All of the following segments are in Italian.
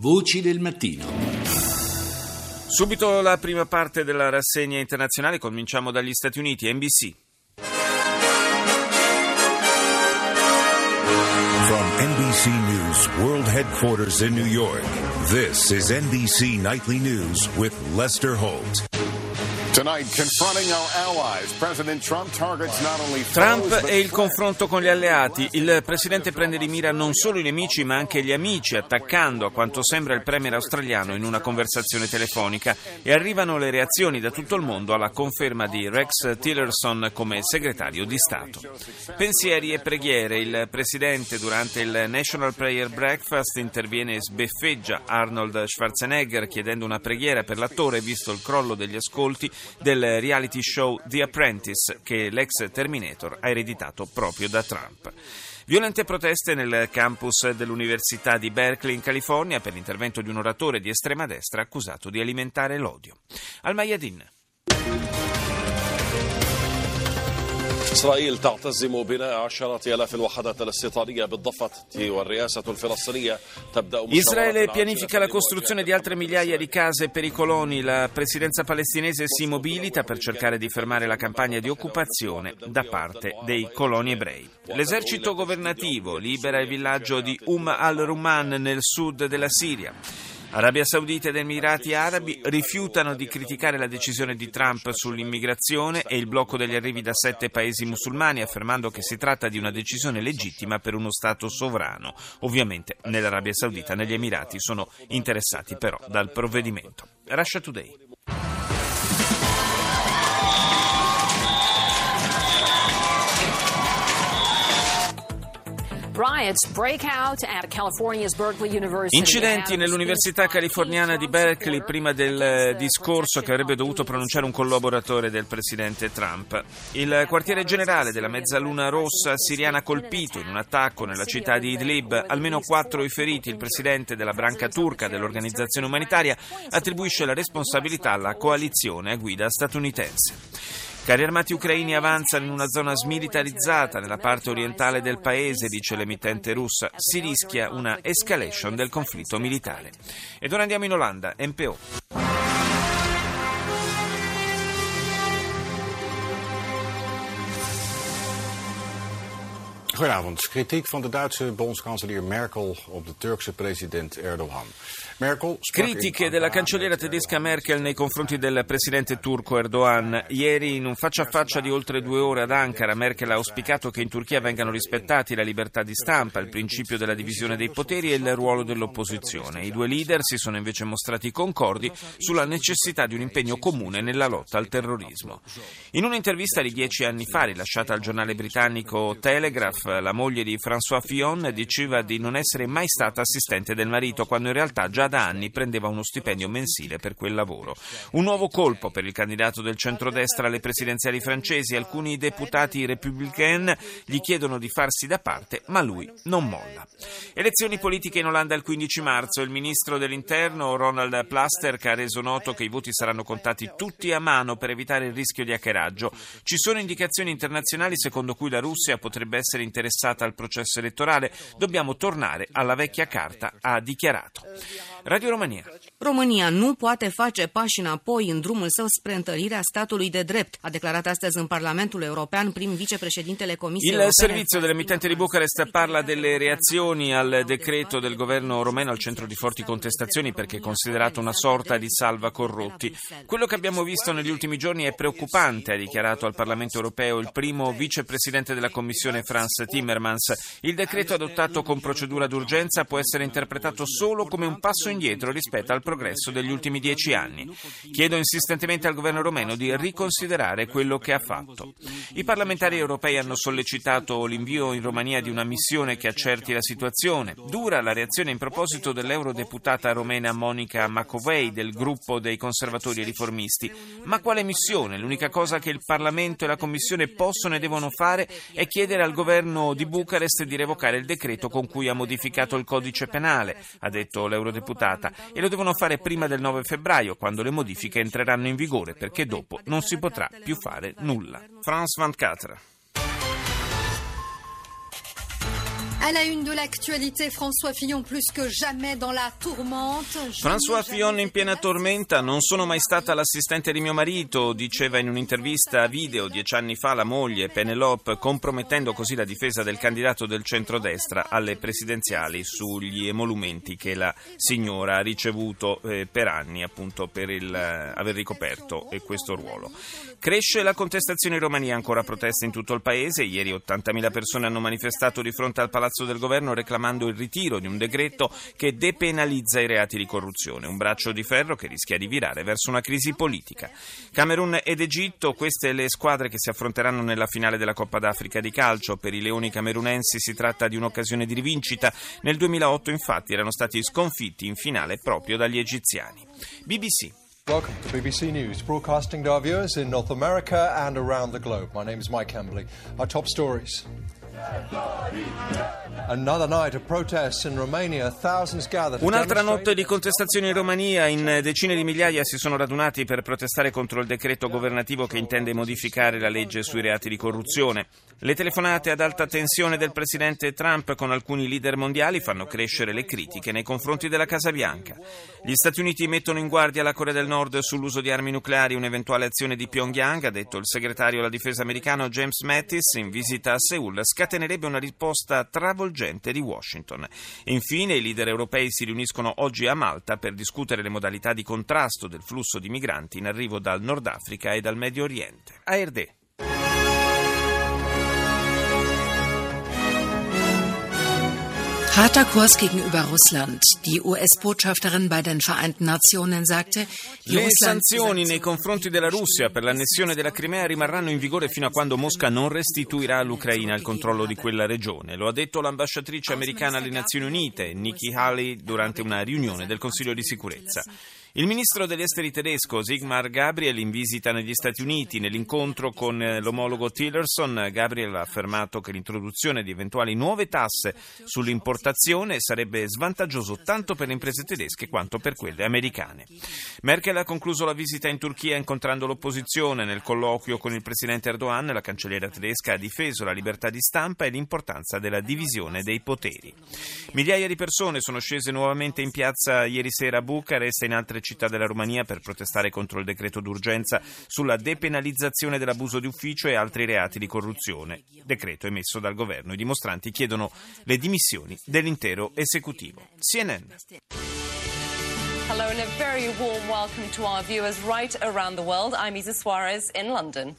Voci del mattino. Subito la prima parte della rassegna internazionale, cominciamo dagli Stati Uniti, NBC. From NBC News World Headquarters in New York, this is NBC Nightly News with Lester Holt. Trump e il confronto con gli alleati. Il presidente prende di mira non solo i nemici ma anche gli amici, attaccando a quanto sembra il premier australiano in una conversazione telefonica. E arrivano le reazioni da tutto il mondo alla conferma di Rex Tillerson come segretario di Stato. Pensieri e preghiere. Il presidente durante il National Prayer Breakfast interviene e sbeffeggia Arnold Schwarzenegger chiedendo una preghiera per l'attore visto il crollo degli ascolti del reality show The Apprentice che l'ex Terminator ha ereditato proprio da Trump. Violente proteste nel campus dell'Università di Berkeley in California per l'intervento di un oratore di estrema destra accusato di alimentare l'odio. Al Mayadin. إسرائيل تعتزم بناء عشرات آلاف الوحدات الاستيطانية بالضفة والرئاسة الفلسطينية تبدأ Israele pianifica la costruzione di altre migliaia di case per i coloni. La presidenza palestinese si mobilita per cercare di fermare la campagna di occupazione da parte dei coloni ebrei. L'esercito governativo libera il villaggio di Um al-Ruman nel sud della Siria. Arabia Saudita ed Emirati Arabi rifiutano di criticare la decisione di Trump sull'immigrazione e il blocco degli arrivi da sette paesi musulmani, affermando che si tratta di una decisione legittima per uno Stato sovrano. Ovviamente nell'Arabia Saudita e negli Emirati sono interessati però dal provvedimento. Russia Today. Incidenti nell'Università californiana di Berkeley prima del discorso che avrebbe dovuto pronunciare un collaboratore del presidente Trump. Il quartiere generale della Mezzaluna Rossa siriana colpito in un attacco nella città di Idlib, almeno quattro i feriti. Il presidente della branca turca dell'organizzazione umanitaria attribuisce la responsabilità alla coalizione a guida statunitense. Carri armati ucraini avanzano in una zona smilitarizzata nella parte orientale del paese, dice l'emittente russa. Si rischia una escalation del conflitto militare. Ed ora andiamo in Olanda, MPO. Goedenavond. Kritiek van de Duitse bondskanselier Merkel op de Turkse president Erdogan. Critiche della cancelliera tedesca Merkel nei confronti del presidente turco Erdogan. Ieri, in un faccia a faccia di oltre due ore ad Ankara, Merkel ha auspicato che in Turchia vengano rispettati la libertà di stampa, il principio della divisione dei poteri e il ruolo dell'opposizione. I due leader si sono invece mostrati concordi sulla necessità di un impegno comune nella lotta al terrorismo. In un'intervista di dieci anni fa, rilasciata al giornale britannico Telegraph, la moglie di François Fillon diceva di non essere mai stata assistente del marito, quando in realtà già da anni prendeva uno stipendio mensile per quel lavoro. Un nuovo colpo per il candidato del centrodestra alle presidenziali francesi. Alcuni deputati repubblicani gli chiedono di farsi da parte, ma lui non molla. Elezioni politiche in Olanda il 15 marzo. Il ministro dell'interno Ronald Plasterk ha reso noto che i voti saranno contati tutti a mano per evitare il rischio di hackeraggio. Ci sono indicazioni internazionali secondo cui la Russia potrebbe essere interessata al processo elettorale. Dobbiamo tornare alla vecchia carta, ha dichiarato. Radio Romania. România nu poate face pași înapoi în drumul său spre întărirea statului de drept, a declarat astăzi în Parlamentul European prim vicepreședintele Comisiei Il Europene. servizio dell'emittente di Bucarest parla delle reazioni al decreto del governo romeno al centro di forti contestazioni perché è considerato una sorta di salva corrotti. Quello che abbiamo visto negli ultimi giorni è preoccupante, ha dichiarato al Parlamento Europeo il primo vicepresidente della Commissione Franz Timmermans. Il decreto adottato con procedura d'urgenza può essere interpretato solo come un passo indietro rispetto al progresso degli ultimi dieci anni. Chiedo insistentemente al governo romeno di riconsiderare quello che ha fatto. I parlamentari europei hanno sollecitato l'invio in Romania di una missione che accerti la situazione. Dura la reazione in proposito dell'eurodeputata romena Monica Macovei del gruppo dei conservatori e riformisti. Ma quale missione? L'unica cosa che il Parlamento e la Commissione possono e devono fare è chiedere al governo di Bucarest di revocare il decreto con cui ha modificato il codice penale, ha detto l'eurodeputata, e lo devono fare prima del 9 febbraio, quando le modifiche entreranno in vigore, perché dopo non si potrà più fare nulla. France 24 À la une de l'actualité, François Fillon plus que jamais dans la tourmente. François Fillon in piena tormenta, non sono mai stata l'assistente di mio marito, diceva in un'intervista video dieci anni fa la moglie Penelope, compromettendo così la difesa del candidato del centrodestra alle presidenziali sugli emolumenti che la signora ha ricevuto eh, per anni appunto per il, eh, aver ricoperto eh, questo ruolo. Cresce la contestazione in Romania, ancora proteste in tutto il paese, ieri 80.000 persone hanno manifestato di fronte al Palazzo Palazzo del Governo reclamando il ritiro di un decreto che depenalizza i reati di corruzione, un braccio di ferro che rischia di virare verso una crisi politica. Camerun ed Egitto, queste le squadre che si affronteranno nella finale della Coppa d'Africa di calcio. Per i leoni camerunensi si tratta di un'occasione di rivincita. Nel 2008 infatti erano stati sconfitti in finale proprio dagli egiziani. BBC. Welcome to BBC News, broadcasting to our viewers in North America and around the globe. My name is Mike Hembley. Our top stories. Un'altra notte di contestazioni in Romania. In decine di migliaia si sono radunati per protestare contro il decreto governativo che intende modificare la legge sui reati di corruzione. Le telefonate ad alta tensione del presidente Trump con alcuni leader mondiali fanno crescere le critiche nei confronti della Casa Bianca. Gli Stati Uniti mettono in guardia la Corea del Nord sull'uso di armi nucleari, un'eventuale azione di Pyongyang, ha detto il segretario alla difesa americano James Mattis in visita a Seoul, scatenerebbe una risposta travolgente di Washington. Infine i leader europei si riuniscono oggi a Malta per discutere le modalità di contrasto del flusso di migranti in arrivo dal Nord Africa e dal Medio Oriente. ARD Harter Kurs gegenüber Russland. Die US-Botschafterin bei den Vereinten Nationen sagte, le sanzioni nei confronti della Russia per l'annessione della Crimea rimarranno in vigore fino a quando Mosca non restituirà all'Ucraina il controllo di quella regione. Lo ha detto l'ambasciatrice americana alle Nazioni Unite, Nikki Haley, durante una riunione del Consiglio di sicurezza. Il ministro degli esteri tedesco Sigmar Gabriel in visita negli Stati Uniti nell'incontro con eh, l'omologo Tillerson, Gabriel ha affermato che l'introduzione di eventuali nuove tasse sull'importazione sarebbe svantaggioso tanto per le imprese tedesche quanto per quelle americane. Merkel ha concluso la visita in Turchia incontrando l'opposizione. Nel colloquio con il presidente Erdogan, la cancelliera tedesca ha difeso la libertà di stampa e l'importanza della divisione dei poteri. Migliaia di persone sono scese nuovamente in piazza ieri sera a Bucarest e in altre città della Romania per protestare contro il decreto d'urgenza sulla depenalizzazione dell'abuso di ufficio e altri reati di corruzione, decreto emesso dal governo. I dimostranti chiedono le dimissioni dell'intero esecutivo. CNN. Hello and a very warm welcome to our viewers right around the world. I'm Isa Suarez in London.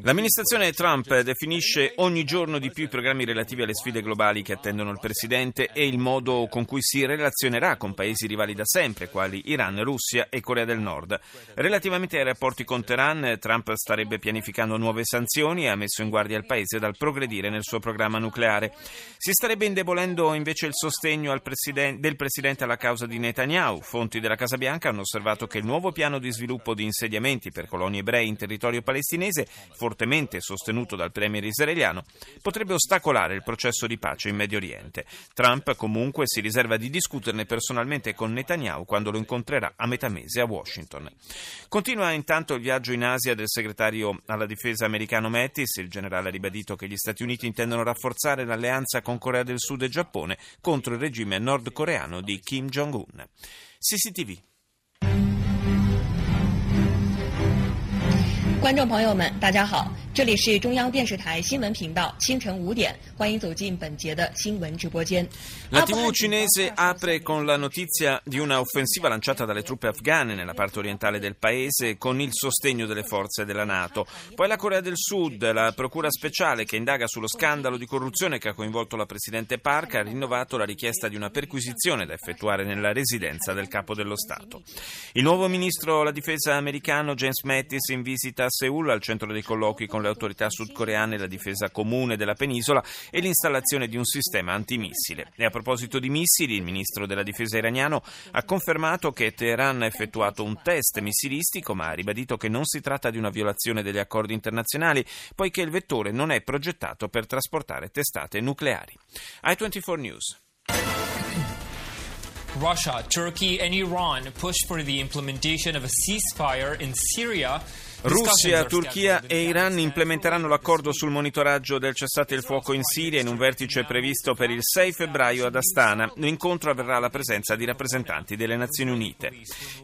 L'amministrazione Trump definisce ogni giorno di più i programmi relativi alle sfide globali che attendono il presidente e il modo con cui si relazionerà con paesi rivali da sempre, quali Iran, Russia e Corea del Nord. Relativamente ai rapporti con Teheran, Trump starebbe pianificando nuove sanzioni e ha messo in guardia il paese dal progredire nel suo programma nucleare. Si starebbe indebolendo invece il sostegno presiden- del presidente alla causa di Netanyahu. Fonti della Casa Bianca hanno osservato che il nuovo piano di sviluppo di insediamenti per coloni ebrei in territorio palestinese, fortemente sostenuto dal premier israeliano, potrebbe ostacolare il processo di pace in Medio Oriente. Trump comunque si riserva di discuterne personalmente con Netanyahu quando lo incontrerà a metà mese a Washington. Continua intanto il viaggio in Asia del segretario alla difesa americano Mattis. Il generale ha ribadito che gli Stati Uniti intendono rafforzare l'alleanza con Corea del Sud e Giappone contro il regime nordcoreano di Kim Jong-un. CCTV 观众朋友们，大家好。这里是中央电视台新闻频道，清晨五点，欢迎走进本节的新闻直播间。La TV cinese apre con la notizia di una offensiva lanciata dalle truppe afghane nella parte orientale del paese con il sostegno delle forze della Nato. Poi la Corea del Sud, la procura speciale che indaga sullo scandalo di corruzione che ha coinvolto la presidente Park ha rinnovato la richiesta di una perquisizione da effettuare nella residenza del capo dello Stato. Il nuovo ministro alla difesa americano James Mattis in visita a Seoul al centro dei colloqui con le autorità sudcoreane la difesa comune della penisola e l'installazione di un sistema antimissile. E a proposito di missili, il ministro della difesa iraniano ha confermato che Teheran ha effettuato un test missilistico, ma ha ribadito che non si tratta di una violazione degli accordi internazionali, poiché il vettore non è progettato per trasportare testate nucleari. I24 News. Russia, Turkey, and Iran pushed for the implementation of a ceasefire in Syria Russia, Turchia e Iran implementeranno l'accordo sul monitoraggio del cessate il fuoco in Siria in un vertice previsto per il 6 febbraio ad Astana. L'incontro avverrà alla presenza di rappresentanti delle Nazioni Unite.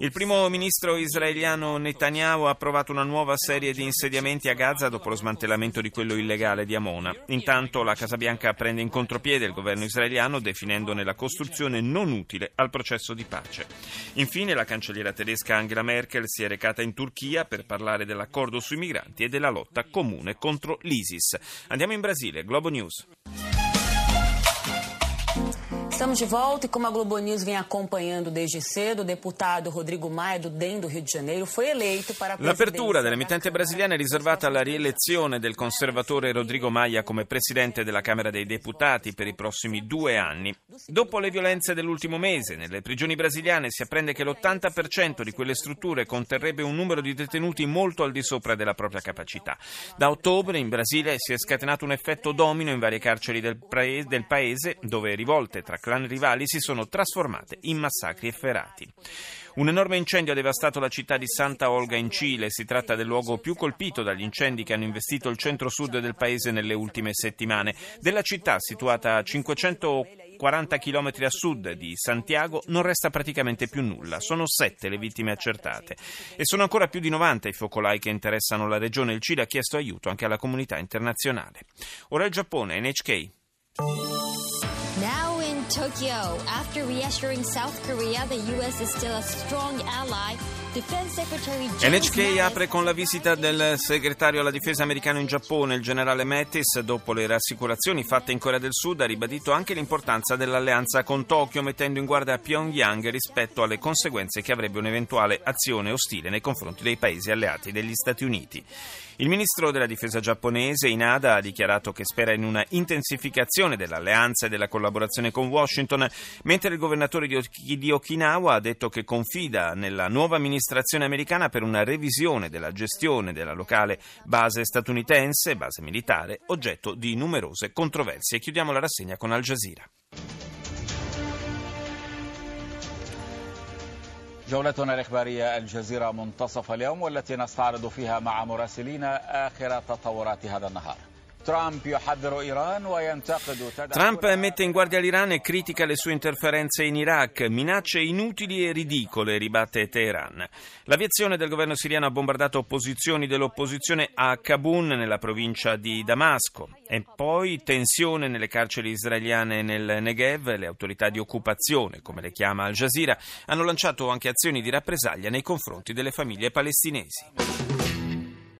Il primo ministro israeliano Netanyahu ha approvato una nuova serie di insediamenti a Gaza dopo lo smantellamento di quello illegale di Amona. Intanto la Casa Bianca prende in contropiede il governo israeliano definendone la costruzione non utile al processo di pace. Infine la cancelliera tedesca Angela Merkel si è recata in Turchia per parlare dell'accordo sui migranti e della lotta comune contro l'ISIS. Andiamo in Brasile, Globo News. Estamos de volta e como a Globo News vem acompanhando desde cedo, o deputado Rodrigo Maia, do DEM do Rio de Janeiro, foi eleito para a L'apertura dell'emittente brasiliana è riservata alla rielezione del conservatore Rodrigo Maia come presidente della Camera dei Deputati per i prossimi due anni. Dopo le violenze dell'ultimo mese, nelle prigioni brasiliane si apprende che l'80% di quelle strutture conterrebbe un numero di detenuti molto al di sopra della propria capacità. Da ottobre in Brasile si è scatenato un effetto domino in varie carceri del, paese, dove rivolte tra clan rivali si sono trasformate in massacri efferati. Un enorme incendio ha devastato la città di Santa Olga in Cile. Si tratta del luogo più colpito dagli incendi che hanno investito il centro-sud del paese nelle ultime settimane. Della città, situata a 540 km a sud di Santiago, non resta praticamente più nulla. Sono sette le vittime accertate e sono ancora più di 90 i focolai che interessano la regione. Il Cile ha chiesto aiuto anche alla comunità internazionale. Ora il Giappone, NHK. Tokyo. After reassuring South Korea, the U.S. is still a strong ally. NHK apre con la visita del segretario alla difesa americano in Giappone, il generale Mattis. Dopo le rassicurazioni fatte in Corea del Sud, ha ribadito anche l'importanza dell'alleanza con Tokyo, mettendo in guardia Pyongyang rispetto alle conseguenze che avrebbe un'eventuale azione ostile nei confronti dei paesi alleati degli Stati Uniti. Il ministro della difesa giapponese, Inada, ha dichiarato che spera in una intensificazione dell'alleanza e della collaborazione con Washington, mentre il governatore di Okinawa ha detto che confida nella nuova amministrazione americana per una revisione della gestione della locale base statunitense, base militare, oggetto di numerose controversie. Chiudiamo la rassegna con Al Jazeera. جولتنا الإخبارية الجزيرة منتصف اليوم والتي نستعرض فيها مع مراسلينا آخر تطورات هذا النهار Trump mette in guardia l'Iran e critica le sue interferenze in Iraq, minacce inutili e ridicole, ribatte Teheran. L'aviazione del governo siriano ha bombardato posizioni dell'opposizione a Kabul, nella provincia di Damasco. E poi tensione nelle carceri israeliane nel Negev. Le autorità di occupazione, come le chiama Al Jazeera, hanno lanciato anche azioni di rappresaglia nei confronti delle famiglie palestinesi.